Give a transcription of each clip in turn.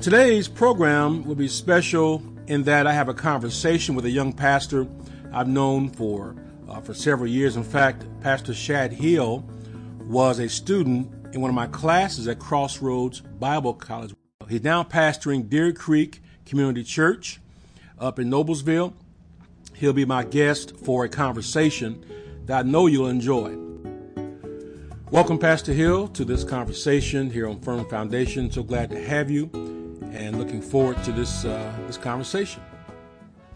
Today's program will be special in that I have a conversation with a young pastor I've known for uh, for several years. In fact, Pastor Shad Hill was a student in one of my classes at Crossroads Bible College. He's now pastoring Deer Creek Community Church up in Noblesville. He'll be my guest for a conversation that I know you'll enjoy. Welcome, Pastor Hill, to this conversation here on Firm Foundation. So glad to have you and looking forward to this, uh, this conversation.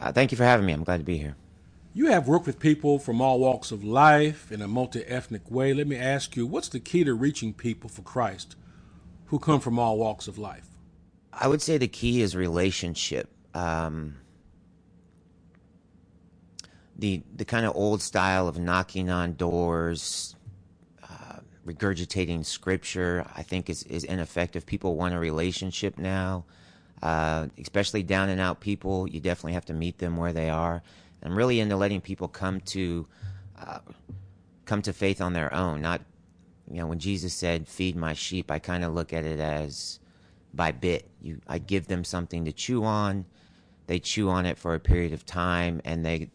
Uh, thank you for having me. I'm glad to be here. You have worked with people from all walks of life in a multi ethnic way. Let me ask you, what's the key to reaching people for Christ who come from all walks of life? I would say the key is relationship. Um, the the kind of old style of knocking on doors, regurgitating scripture, I think is is ineffective. People want a relationship now, uh, especially down and out people. You definitely have to meet them where they are. I'm really into letting people come to uh, come to faith on their own. Not, you know, when Jesus said, "Feed my sheep," I kind of look at it as by bit. You, I give them something to chew on. They chew on it for a period of time, and they,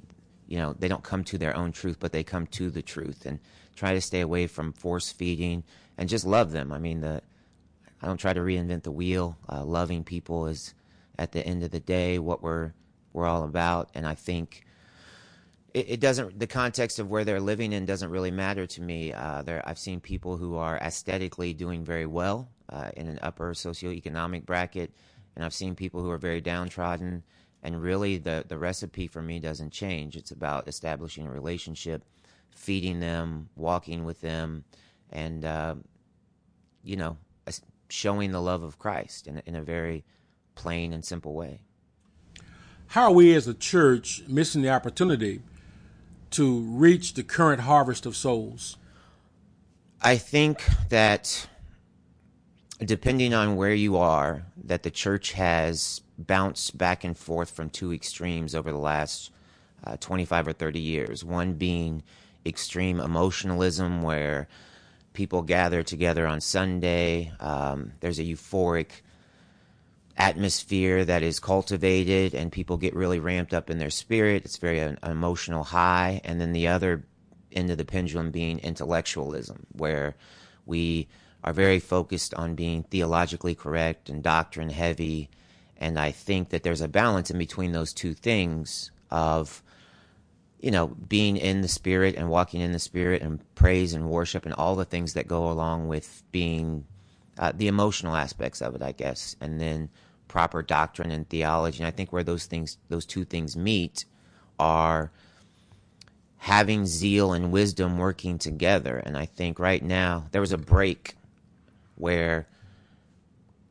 you know, they don't come to their own truth, but they come to the truth and try to stay away from force feeding and just love them. I mean, the I don't try to reinvent the wheel. Uh, loving people is, at the end of the day, what we're we're all about, and I think it, it, doesn't the context of where they're living in doesn't really matter to me. Uh, there, I've seen people who are aesthetically doing very well uh, in an upper socioeconomic bracket, and I've seen people who are very downtrodden. And really, the the recipe for me doesn't change. It's about establishing a relationship, feeding them, walking with them, and uh, you know, showing the love of Christ in in a very plain and simple way. How are we as a church missing the opportunity to reach the current harvest of souls? I think that depending on where you are, that the church has bounced back and forth from two extremes over the last uh, 25 or 30 years. One being extreme emotionalism, where people gather together on Sunday. Um, there's a euphoric atmosphere that is cultivated and people get really ramped up in their spirit. It's very an, emotional high. And then the other end of the pendulum being intellectualism, where we are very focused on being theologically correct and doctrine heavy. And I think that there's a balance in between those two things of, you know, being in the spirit and walking in the spirit and praise and worship and all the things that go along with being uh, the emotional aspects of it, I guess. And then proper doctrine and theology. And I think where those things, those two things meet, are having zeal and wisdom working together. And I think right now there was a break where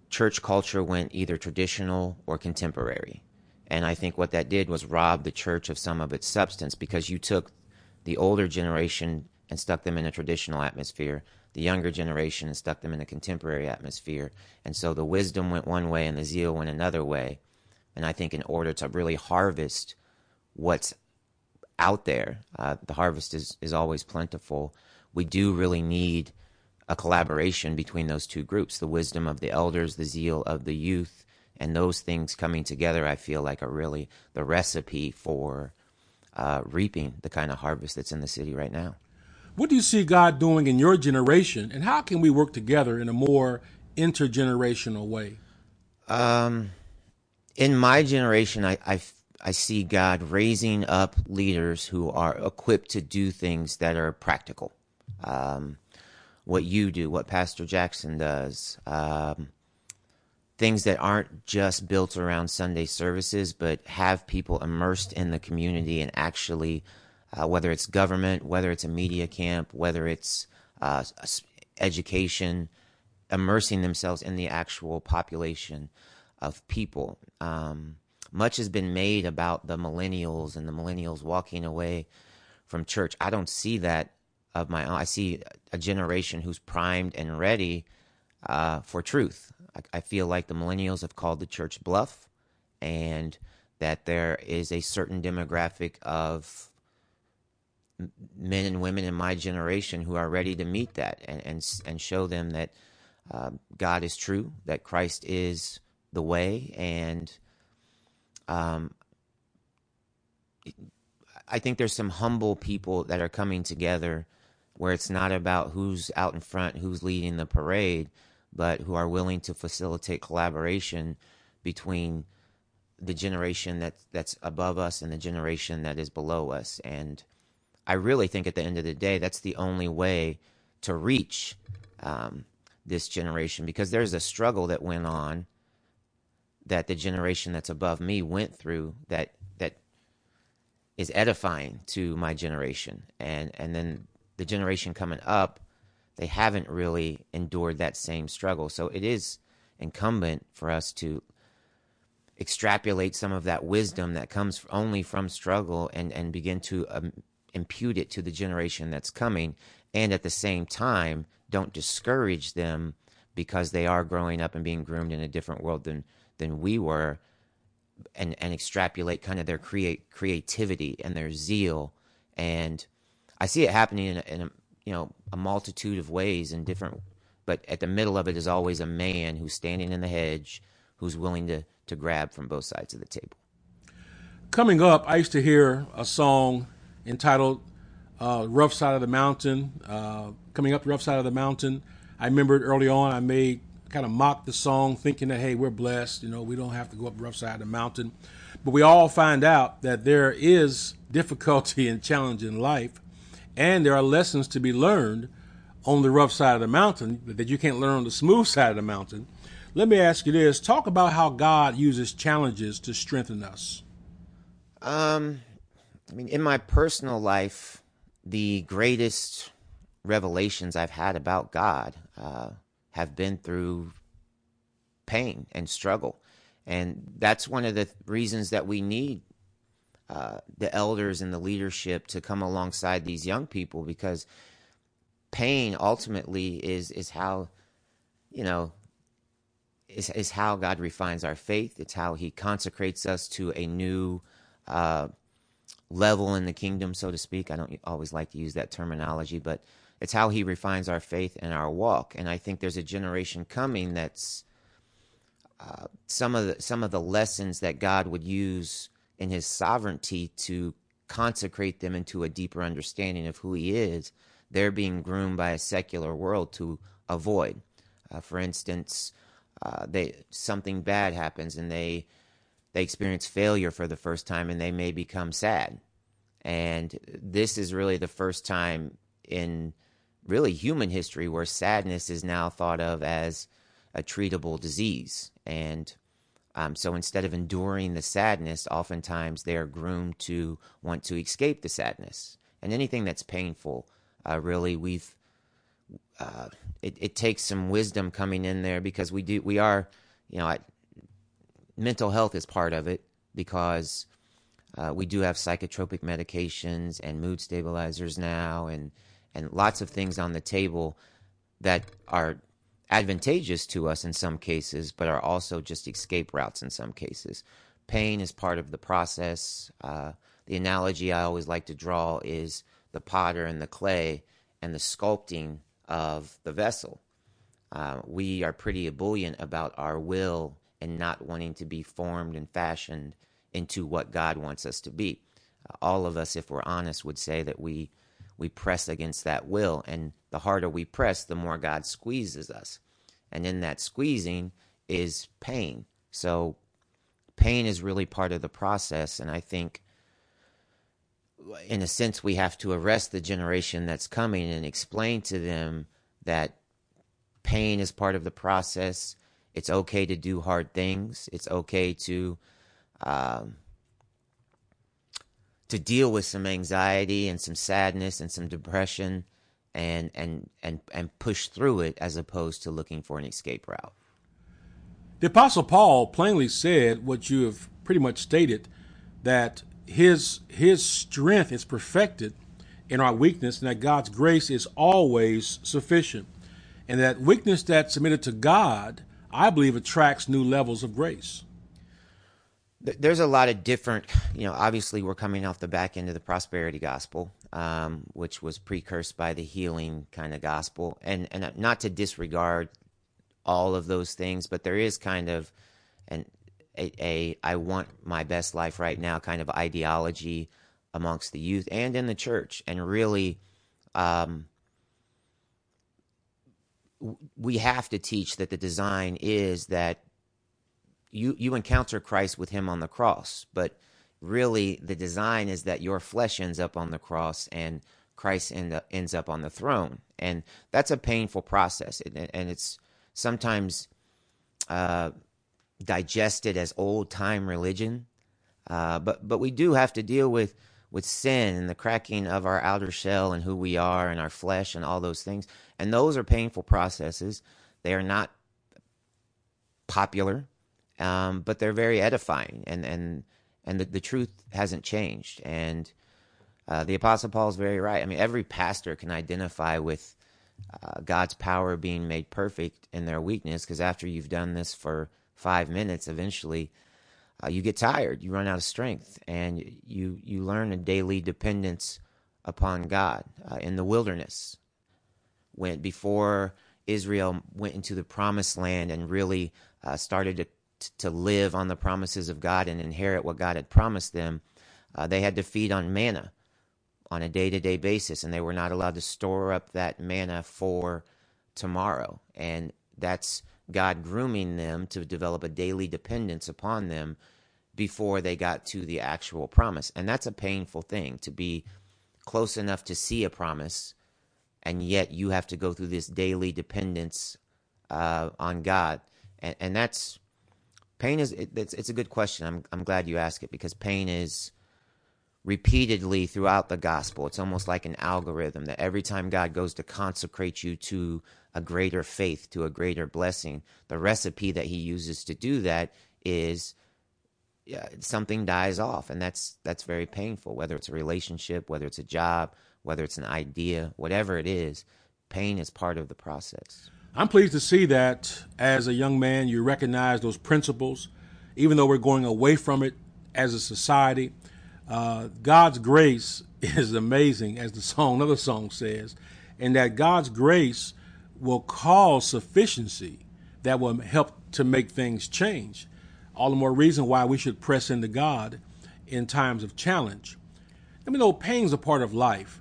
church culture went either traditional or contemporary. And I think what that did was rob the church of some of its substance because you took the older generation and stuck them in a traditional atmosphere the younger generation and stuck them in a contemporary atmosphere. And so the wisdom went one way and the zeal went another way. And I think in order to really harvest what's out there, uh, the harvest is, is always plentiful. We do really need a collaboration between those two groups the wisdom of the elders, the zeal of the youth, and those things coming together, I feel like are really the recipe for uh, reaping the kind of harvest that's in the city right now. What do you see God doing in your generation, and how can we work together in a more intergenerational way? Um, in my generation, I, I, I see God raising up leaders who are equipped to do things that are practical. Um, what you do, what Pastor Jackson does, um, things that aren't just built around Sunday services, but have people immersed in the community and actually uh, whether it's government, whether it's a media camp, whether it's uh, education, immersing themselves in the actual population of people. Um, much has been made about the millennials and the millennials walking away from church. I don't see that of my own. I see a generation who's primed and ready uh, for truth. I, feel like the millennials have called the church bluff and that there is a certain demographic of men and women in my generation who are ready to meet that and and and show them that uh, God is true, that Christ is the way, and um, I think there's some humble people that are coming together where it's not about who's out in front, who's leading the parade, but who are willing to facilitate collaboration between the generation that that's above us and the generation that is below us. And I really think at the end of the day, that's the only way to reach um, this generation because there's a struggle that went on that the generation that's above me went through that that is edifying to my generation and and then the generation coming up they haven't really endured that same struggle. So it is incumbent for us to extrapolate some of that wisdom that comes only from struggle and and begin to um, impute it to the generation that's coming and at the same time don't discourage them because they are growing up and being groomed in a different world than than we were and and extrapolate kind of their create creativity and their zeal. And I see it happening in in you know a multitude of ways and different but at the middle of it is always a man who's standing in the hedge who's willing to to grab from both sides of the table. Coming up, I used to hear a song entitled uh, "Rough Side of the Mountain." Uh, coming up the rough side of the mountain, I remembered early on I made kind of mocked the song, thinking that hey, we're blessed. You know, we don't have to go up the rough side of the mountain. But we all find out that there is difficulty and challenge in life, and there are lessons to be learned on the rough side of the mountain that you can't learn on the smooth side of the mountain. Let me ask you this: Talk about how God uses challenges to strengthen us. Um, I mean, in my personal life, the greatest revelations I've had about God uh, have been through pain and struggle. And that's one of the reasons that we need uh, the elders and the leadership to come alongside these young people because pain ultimately is is how you know is is how God refines our faith. It's how He consecrates us to a new uh, level in the kingdom, so to speak. I don't always like to use that terminology, but it's how He refines our faith and our walk. And I think there's a generation coming that's uh, some of the some of the lessons that God would use in His sovereignty to consecrate them into a deeper understanding of who He is. They're being groomed by a secular world to avoid. Uh, for instance, uh, they something bad happens and they they experience failure for the first time and they may become sad. And this is really the first time in really human history where sadness is now thought of as a treatable disease. And um, so instead of enduring the sadness, oftentimes they are groomed to want to escape the sadness. And anything that's painful, uh, really, we've uh, it, it takes some wisdom coming in there because we do we are, you know, I, mental health is part of it because uh, we do have psychotropic medications and mood stabilizers now, and and lots of things on the table that are advantageous to us in some cases, but are also just escape routes in some cases. Pain is part of the process. Uh, the analogy I always like to draw is the potter and the clay and the sculpting of the vessel. Uh, we are pretty ebullient about our will and not wanting to be formed and fashioned into what God wants us to be. Uh, all of us, if we're honest, would say that we we press against that will. And the harder we press, the more God squeezes us. And in that squeezing is pain. So pain is really part of the process. And I think, in a sense, we have to arrest the generation that's coming and explain to them that pain is part of the process. It's okay to do hard things. It's okay to um, to deal with some anxiety and some sadness and some depression and and and and push through it as opposed to looking for an escape route. The apostle Paul plainly said what you have pretty much stated that his his strength is perfected in our weakness and that God's grace is always sufficient. And that weakness that's submitted to God, I believe attracts new levels of grace there's a lot of different, you know, obviously we're coming off the back end of the prosperity gospel, um, which was precursed by the healing kind of gospel. And, and not to disregard all of those things, but there is kind of and a, a I want my best life right now kind of ideology amongst the youth and in the church, and really. Um, we have to teach that the design is that you you encounter Christ with him on the cross, but really the design is that your flesh ends up on the cross and Christ end up, ends up on the throne, and that's a painful process, and, and it's sometimes uh, digested as old time religion, uh, but but we do have to deal with with sin and the cracking of our outer shell and who we are and our flesh and all those things, and those are painful processes. They are not popular, um, but they're very edifying, and and and the, the truth hasn't changed. And uh, the Apostle Paul is very right. I mean, every pastor can identify with uh, God's power being made perfect in their weakness, because after you've done this for five minutes, eventually uh, you get tired, you run out of strength, and you you learn a daily dependence upon God uh, in the wilderness. When before Israel went into the promised land and really uh, started to to live on the promises of God and inherit what God had promised them, uh, they had to feed on manna on a day to day basis, and they were not allowed to store up that manna for tomorrow. And that's God grooming them to develop a daily dependence upon them before they got to the actual promise. And that's a painful thing to be close enough to see a promise, and yet you have to go through this daily dependence uh, on God. And, and that's pain is it, it's, it's a good question. I'm, I'm glad you asked it because pain is repeatedly throughout the gospel. It's almost like an algorithm that every time God goes to consecrate you to a greater faith, to a greater blessing, the recipe that he uses to do that is yeah, something dies off and that's that's very painful whether it's a relationship whether it's a job whether it's an idea whatever it is pain is part of the process i'm pleased to see that as a young man you recognize those principles even though we're going away from it as a society uh, God's grace is amazing, as the song, another song says, and that God's grace will cause sufficiency that will help to make things change. All the more reason why we should press into God in times of challenge. Let me know pain is a part of life,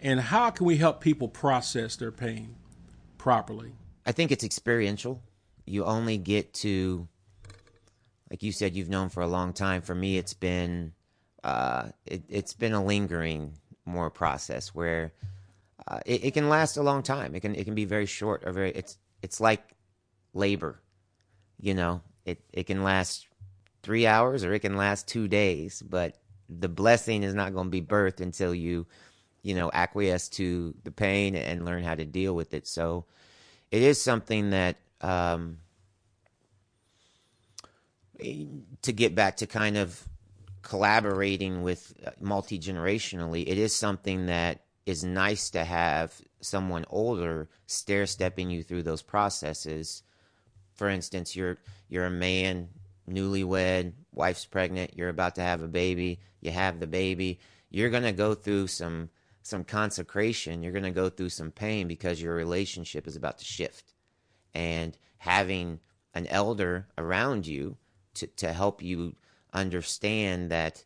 and how can we help people process their pain properly? I think it's experiential. You only get to, like you said, you've known for a long time. For me, it's been uh, it, has been a lingering more process where uh, it, it, can last a long time. It can it can be very short or very. It's it's like labor, you know. It it can last three hours or it can last two days, but the blessing is not going to be birthed until you, you know, acquiesce to the pain and learn how to deal with it. So, it is something that. Um, to get back to kind of collaborating with uh, multi generationally, it is something that is nice to have someone older stair stepping you through those processes. For instance, you're you're a man, newlywed, wife's pregnant, you're about to have a baby, you have the baby, you're gonna go through some some consecration, you're gonna go through some pain because your relationship is about to shift. And having an elder around you to, to help you understand that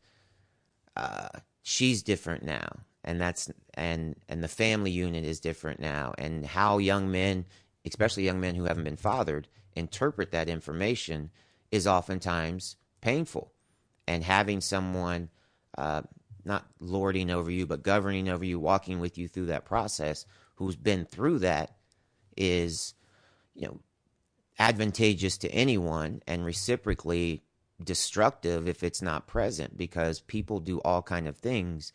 uh, she's different now and that's and and the family unit is different now and how young men especially young men who haven't been fathered interpret that information is oftentimes painful and having someone uh, not lording over you but governing over you walking with you through that process who's been through that is you know advantageous to anyone and reciprocally destructive if it's not present because people do all kind of things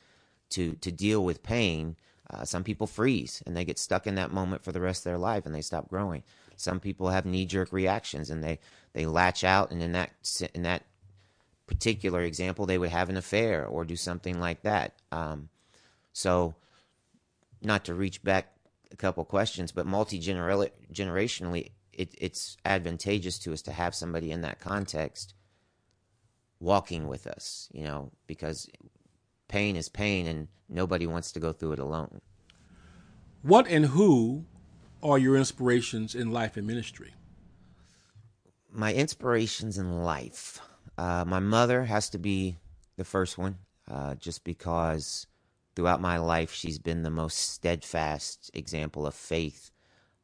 to to deal with pain. Uh, some people freeze and they get stuck in that moment for the rest of their life and they stop growing. Some people have knee jerk reactions and they they latch out and in that in that particular example they would have an affair or do something like that um, so not to reach back a couple questions but multi generationally it, it's advantageous to us to have somebody in that context walking with us, you know, because pain is pain and nobody wants to go through it alone. What and who are your inspirations in life and ministry? my inspirations in life. Uh, my mother has to be the first one, uh, just because throughout my life she's been the most steadfast example of faith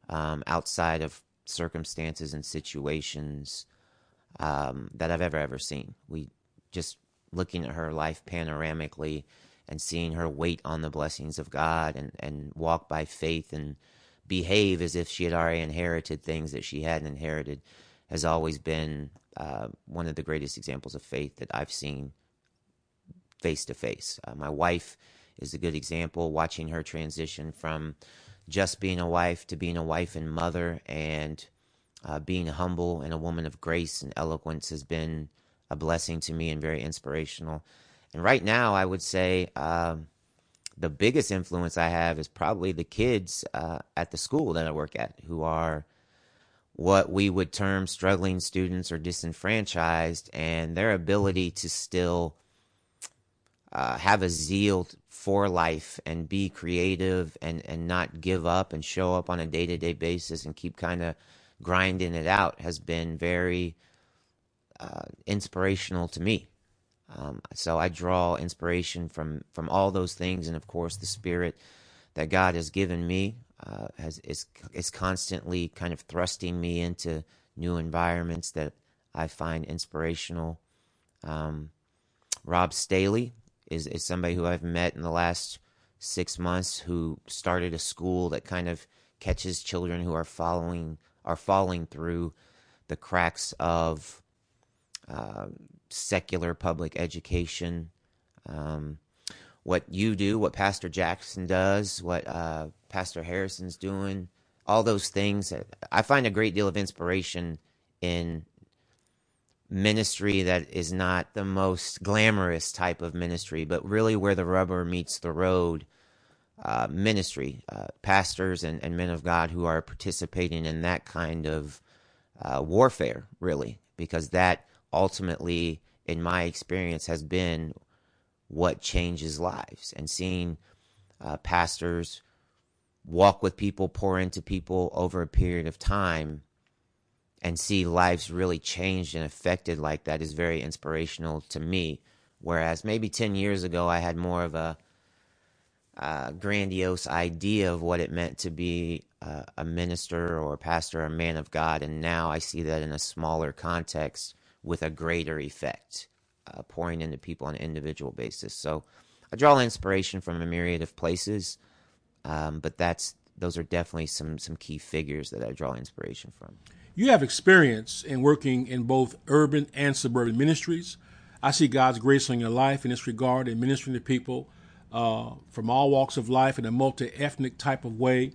um, outside of circumstances and situations um, that I've ever ever seen. We just looking at her life panoramically and seeing her wait on the blessings of God and, and walk by faith and behave as if she had already inherited things that she hadn't inherited has always been uh, one of the greatest examples of faith that I've seen face to face. My wife is a good example, watching her transition from just being a wife to being a wife and mother and uh, being humble and a woman of grace and eloquence has been a blessing to me and very inspirational. And right now, I would say um, the biggest influence I have is probably the kids uh, at the school that I work at who are what we would term struggling students or disenfranchised, and their ability to still uh, have a zeal for life and be creative and, and not give up and show up on a day to day basis and keep kind of grinding it out has been very uh, inspirational to me. Um, so I draw inspiration from from all those things, and of course, the spirit that God has given me uh, has is is constantly kind of thrusting me into new environments that I find inspirational. Um, Rob Staley is is somebody who I've met in the last six months who started a school that kind of catches children who are following are falling through the cracks of uh, secular public education. Um, what you do, what Pastor Jackson does, what uh, Pastor Harrison's doing, all those things. I find a great deal of inspiration in ministry that is not the most glamorous type of ministry, but really where the rubber meets the road uh, ministry, uh, pastors and, and, men of God who are participating in that kind of uh, warfare, really, because that ultimately, in my experience, has been what changes lives. And seeing uh, pastors walk with people, pour into people over a period of time, and see lives really changed and affected like that is very inspirational to me. Whereas maybe 10 years ago, I had more of a uh, grandiose idea of what it meant to be uh, a minister or a pastor or a man of God. And now I see that in a smaller context with a greater effect, uh, pouring into people on an individual basis. So I draw inspiration from a myriad of places, um, but that's those are definitely some some key figures that I draw inspiration from. You have experience in working in both urban and suburban ministries. I see God's grace on your life in this regard in ministering to people uh, from all walks of life in a multi ethnic type of way.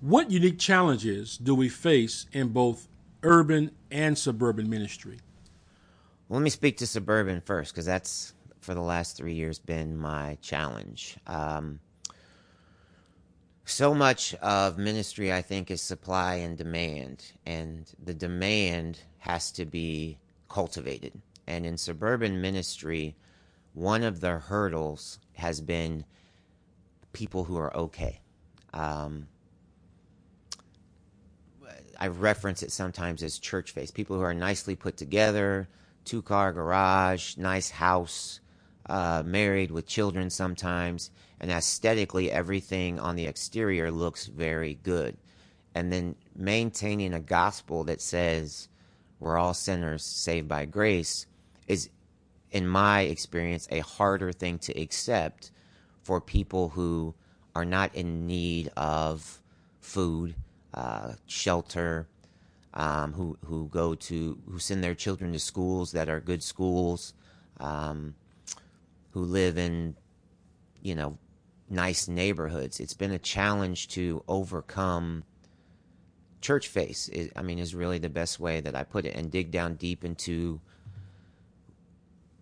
What unique challenges do we face in both urban and suburban ministry? Let me speak to suburban first because that's for the last three years been my challenge. Um, so much of ministry, I think, is supply and demand, and the demand has to be cultivated. And in suburban ministry, one of the hurdles has been people who are okay. Um, I reference it sometimes as church face. People who are nicely put together, two car garage, nice house, uh, married with children sometimes, and aesthetically everything on the exterior looks very good. And then maintaining a gospel that says we're all sinners saved by grace is in my experience, a harder thing to accept for people who are not in need of food, uh, shelter, um, who who go to who send their children to schools that are good schools, um, who live in, you know, nice neighborhoods. It's been a challenge to overcome church face. I mean, is really the best way that I put it, and dig down deep into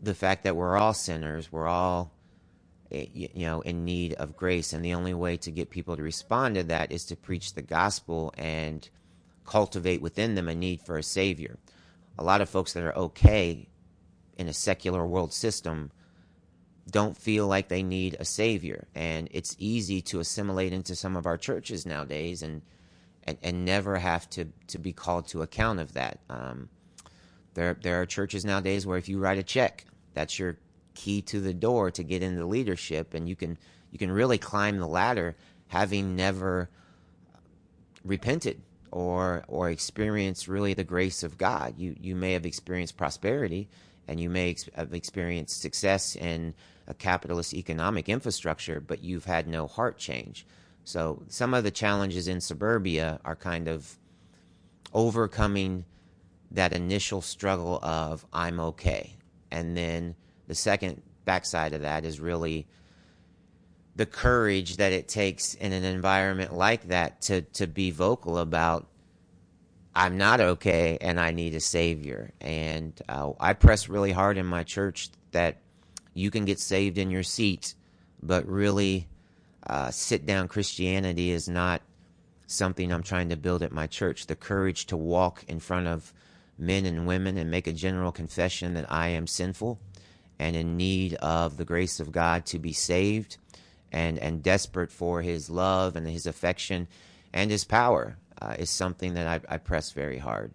the fact that we're all sinners, we're all eh, you know in need of grace and the only way to get people to respond to that is to preach the gospel and cultivate within them a need for a savior. A lot of folks that are okay in a secular world system don't feel like they need a savior. And it's easy to assimilate into some of our churches nowadays and and, and never have to to be called to account of that. Um, There, there are churches nowadays where if you write a check, that's your key to the door to get into leadership, and you can you can really climb the ladder having never repented or or experienced really the grace of God. You you may have experienced prosperity, and you may ex- have experienced success in a capitalist economic infrastructure, but you've had no heart change. So some of the challenges in suburbia are kind of overcoming that initial struggle of I'm okay. And then the second backside of that is really the courage that it takes in an environment like that to to be vocal about I'm not okay and I need a savior. And uh, I press really hard in my church that you can get saved in your seat, but really uh, sit down Christianity is not something I'm trying to build at my church. The courage to walk in front of men and women and make a general confession that I am sinful and in need of the grace of God to be saved and, and desperate for his love and his affection and his power uh, is something that I, I press very hard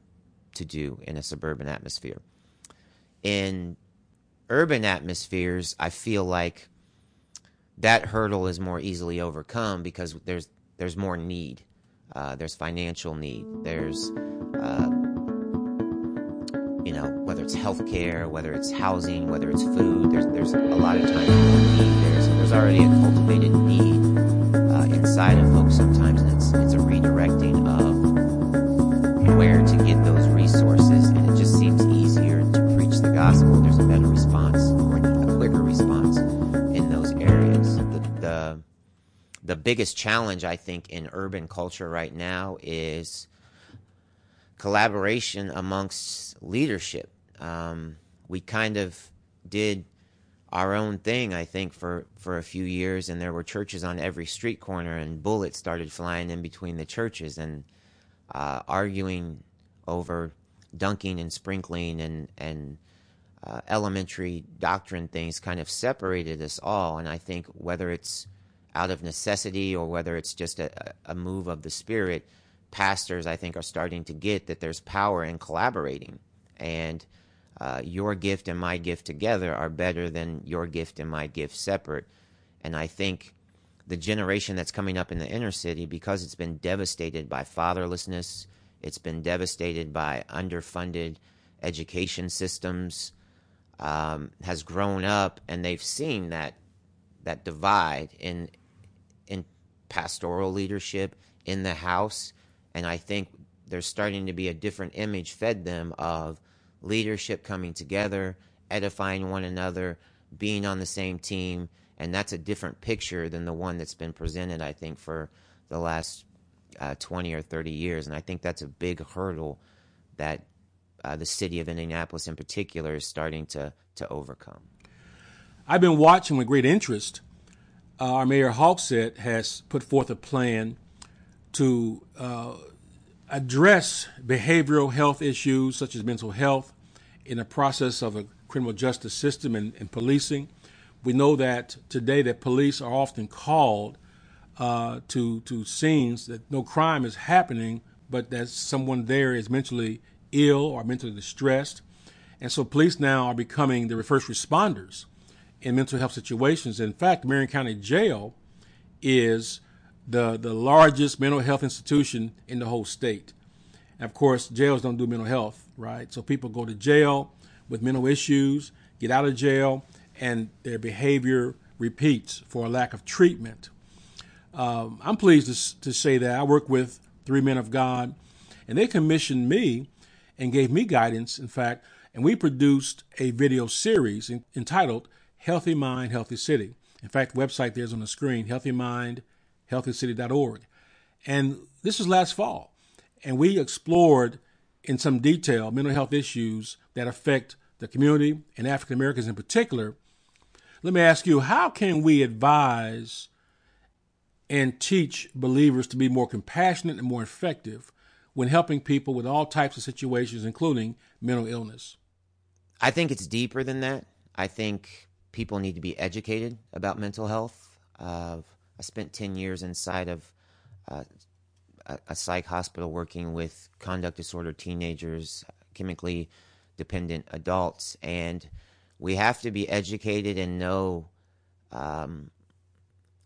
to do in a suburban atmosphere. In urban atmospheres, I feel like that hurdle is more easily overcome because there's there's more need. Uh, there's financial need. There's uh, you know whether it's healthcare, whether it's housing, whether it's food. There's there's a lot of times need there. So there's already a cultivated need uh, inside of folks sometimes, and it's it's a redirecting of where to get those resources, and it just seems easier to preach the gospel. There's a better response or a quicker response in those areas. The, the the biggest challenge I think in urban culture right now is collaboration amongst leadership. Um, we kind of did our own thing, I think, for, for a few years, and there were churches on every street corner, and bullets started flying in between the churches and uh, arguing over dunking and sprinkling and and uh, elementary doctrine things kind of separated us all. And I think whether it's out of necessity or whether it's just a, a move of the spirit, pastors I think are starting to get that there's power in collaborating and. Uh, your gift and my gift together are better than your gift and my gift separate. And I think the generation that's coming up in the inner city, because it's been devastated by fatherlessness, it's been devastated by underfunded education systems, um, has grown up, and they've seen that that divide in in pastoral leadership in the house, and I think there's starting to be a different image fed them of leadership coming together, edifying one another, being on the same team, and that's a different picture than the one that's been presented, I think, for the last uh, 20 or 30 years. And I think that's a big hurdle that uh, the city of Indianapolis in particular is starting to, to overcome. I've been watching with great interest. Uh, our Mayor Hogsett has put forth a plan to uh, address behavioral health issues such as mental health in the process of a criminal justice system and, and policing. We know that today that police are often called uh, to to scenes that no crime is happening, but that someone there is mentally ill or mentally distressed, and so police now are becoming the first responders in mental health situations. In fact, Marion County Jail is the the largest mental health institution in the whole state. And of course, jails don't do mental health, right? So people go to jail with mental issues, get out of jail, and their behavior repeats for a lack of treatment. Um, I'm pleased to, to say that I work with three men of God, and they commissioned me and gave me guidance, in fact, and we produced a video series entitled Healthy Mind, Healthy City. In fact, website there's on the screen, healthymindhealthycity.org. And this was last fall, and we explored in some detail mental health issues that affect the community and African Americans in particular. Let me ask you, how can we advise and teach believers to be more compassionate and more effective when helping people with all types of situations, including mental illness? I think it's deeper than that. I think people need to be educated about mental health. Uh, I spent 10 years inside of uh, a, psych hospital working with conduct disorder teenagers, chemically dependent adults. And we have to be educated and know um,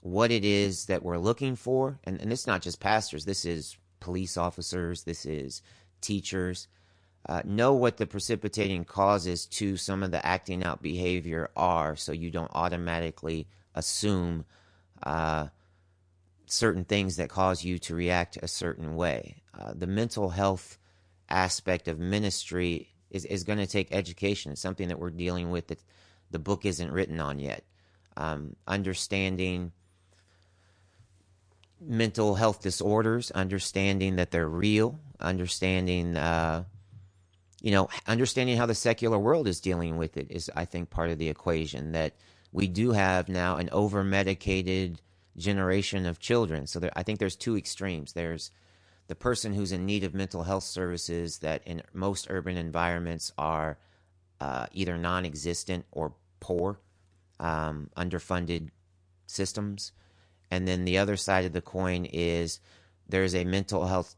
what it is that we're looking for. And, and it's not just pastors, this is police officers, this is teachers. Uh, know what the precipitating causes to some of the acting out behavior are so you don't automatically assume uh, certain things that cause you to react a certain way. Uh, the mental health aspect of ministry is, is going to take education. It's something that we're dealing with that the book isn't written on yet. Um, understanding mental health disorders, understanding that they're real, understanding, uh, you know, understanding how the secular world is dealing with it is, I think, part of the equation. That we do have now an over medicated generation of children. So there, I think there's two extremes. There's the person who's in need of mental health services that in most urban environments are uh, either non existent or poor, um, underfunded systems. And then the other side of the coin is there's a mental health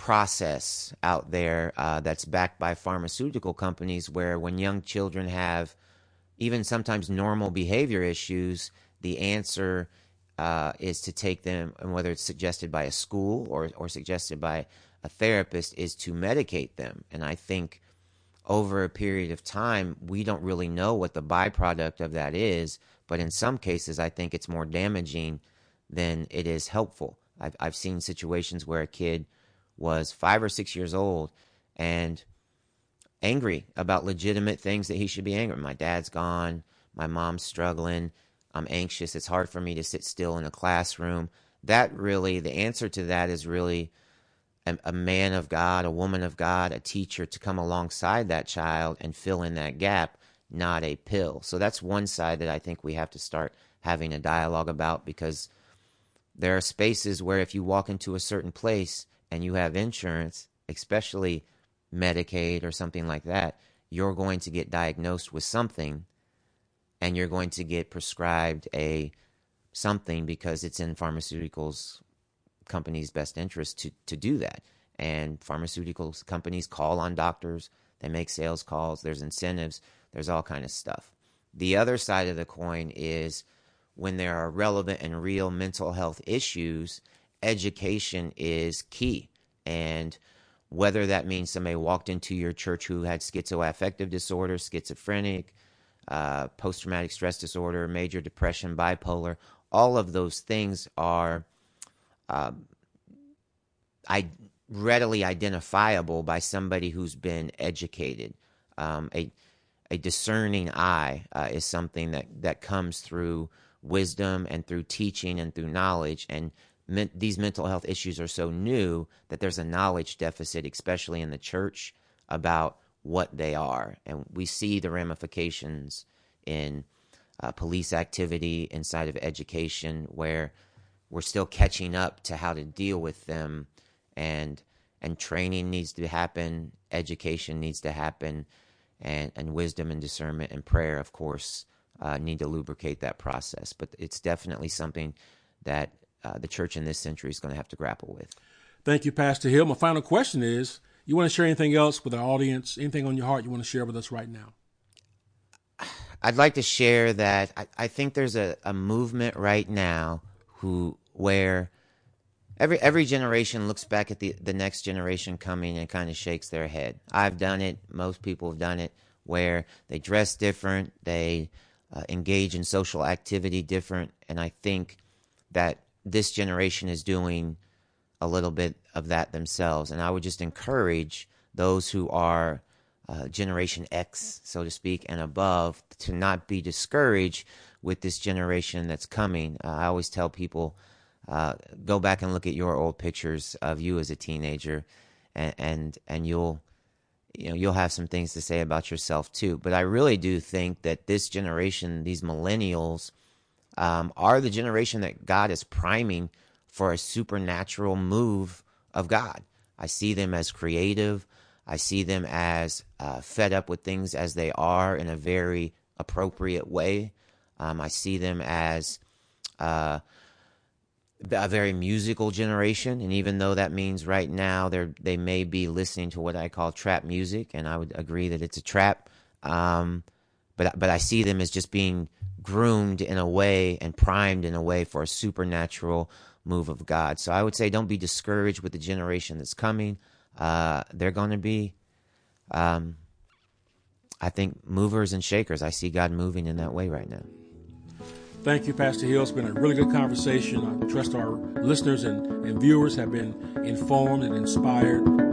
process out there uh, that's backed by pharmaceutical companies where when young children have even sometimes normal behavior issues, the answer uh, is to take them, and whether it's suggested by a school or, or suggested by a therapist, is to medicate them. And I think over a period of time, we don't really know what the byproduct of that is. But in some cases, I think it's more damaging than it is helpful. I've, I've seen situations where a kid was five or six years old and angry about legitimate things that he should be angry. My dad's gone. My mom's struggling. I'm anxious. It's hard for me to sit still in a classroom. That really, the answer to that is really a, a, man of God, a woman of God, a teacher to come alongside that child and fill in that gap, not a pill. So that's one side that I think we have to start having a dialogue about because there are spaces where if you walk into a certain place and you have insurance, especially Medicaid or something like that, you're going to get diagnosed with something and you're going to get prescribed a something because it's in pharmaceuticals companies' best interest to, to do that. And pharmaceuticals companies call on doctors, they make sales calls, there's incentives, there's all kind of stuff. The other side of the coin is when there are relevant and real mental health issues, education is key. And whether that means somebody walked into your church who had schizoaffective disorder, schizophrenic, uh, post traumatic stress disorder, major depression, bipolar, all of those things are uh, I, readily identifiable by somebody who's been educated. Um, a, a discerning eye uh, is something that, that comes through wisdom and through teaching and through knowledge. And men- these mental health issues are so new that there's a knowledge deficit, especially in the church, about what they are. And we see the ramifications in uh, police activity inside of education where we're still catching up to how to deal with them and and training needs to happen education needs to happen and and wisdom and discernment and prayer of course uh, need to lubricate that process but it's definitely something that uh, the church in this century is going to have to grapple with thank you pastor hill my final question is you want to share anything else with our audience anything on your heart you want to share with us right now I'd like to share that I, I think there's a, a movement right now who where every every generation looks back at the the next generation coming and kind of shakes their head. I've done it. Most people have done it where they dress different, they uh, engage in social activity different, and I think that this generation is doing a little bit of that themselves. And I would just encourage those who are uh, Generation X, so to speak, and above to not be discouraged with this generation that's coming. Uh, I always tell people uh, go back and look at your old pictures of you as a teenager, and, and and you'll you know you'll have some things to say about yourself too. But I really do think that this generation, these millennials, um, are the generation that God is priming for a supernatural move of God. I see them as creative. I see them as uh, fed up with things as they are in a very appropriate way. Um, I see them as uh, a very musical generation, and even though that means right now they they may be listening to what I call trap music, and I would agree that it's a trap. Um, but but I see them as just being groomed in a way and primed in a way for a supernatural move of God. So I would say don't be discouraged with the generation that's coming. Uh, they're going to be, um, I think, movers and shakers. I see God moving in that way right now. Thank you, Pastor Hill. It's been a really good conversation. I trust our listeners and, and viewers have been informed and inspired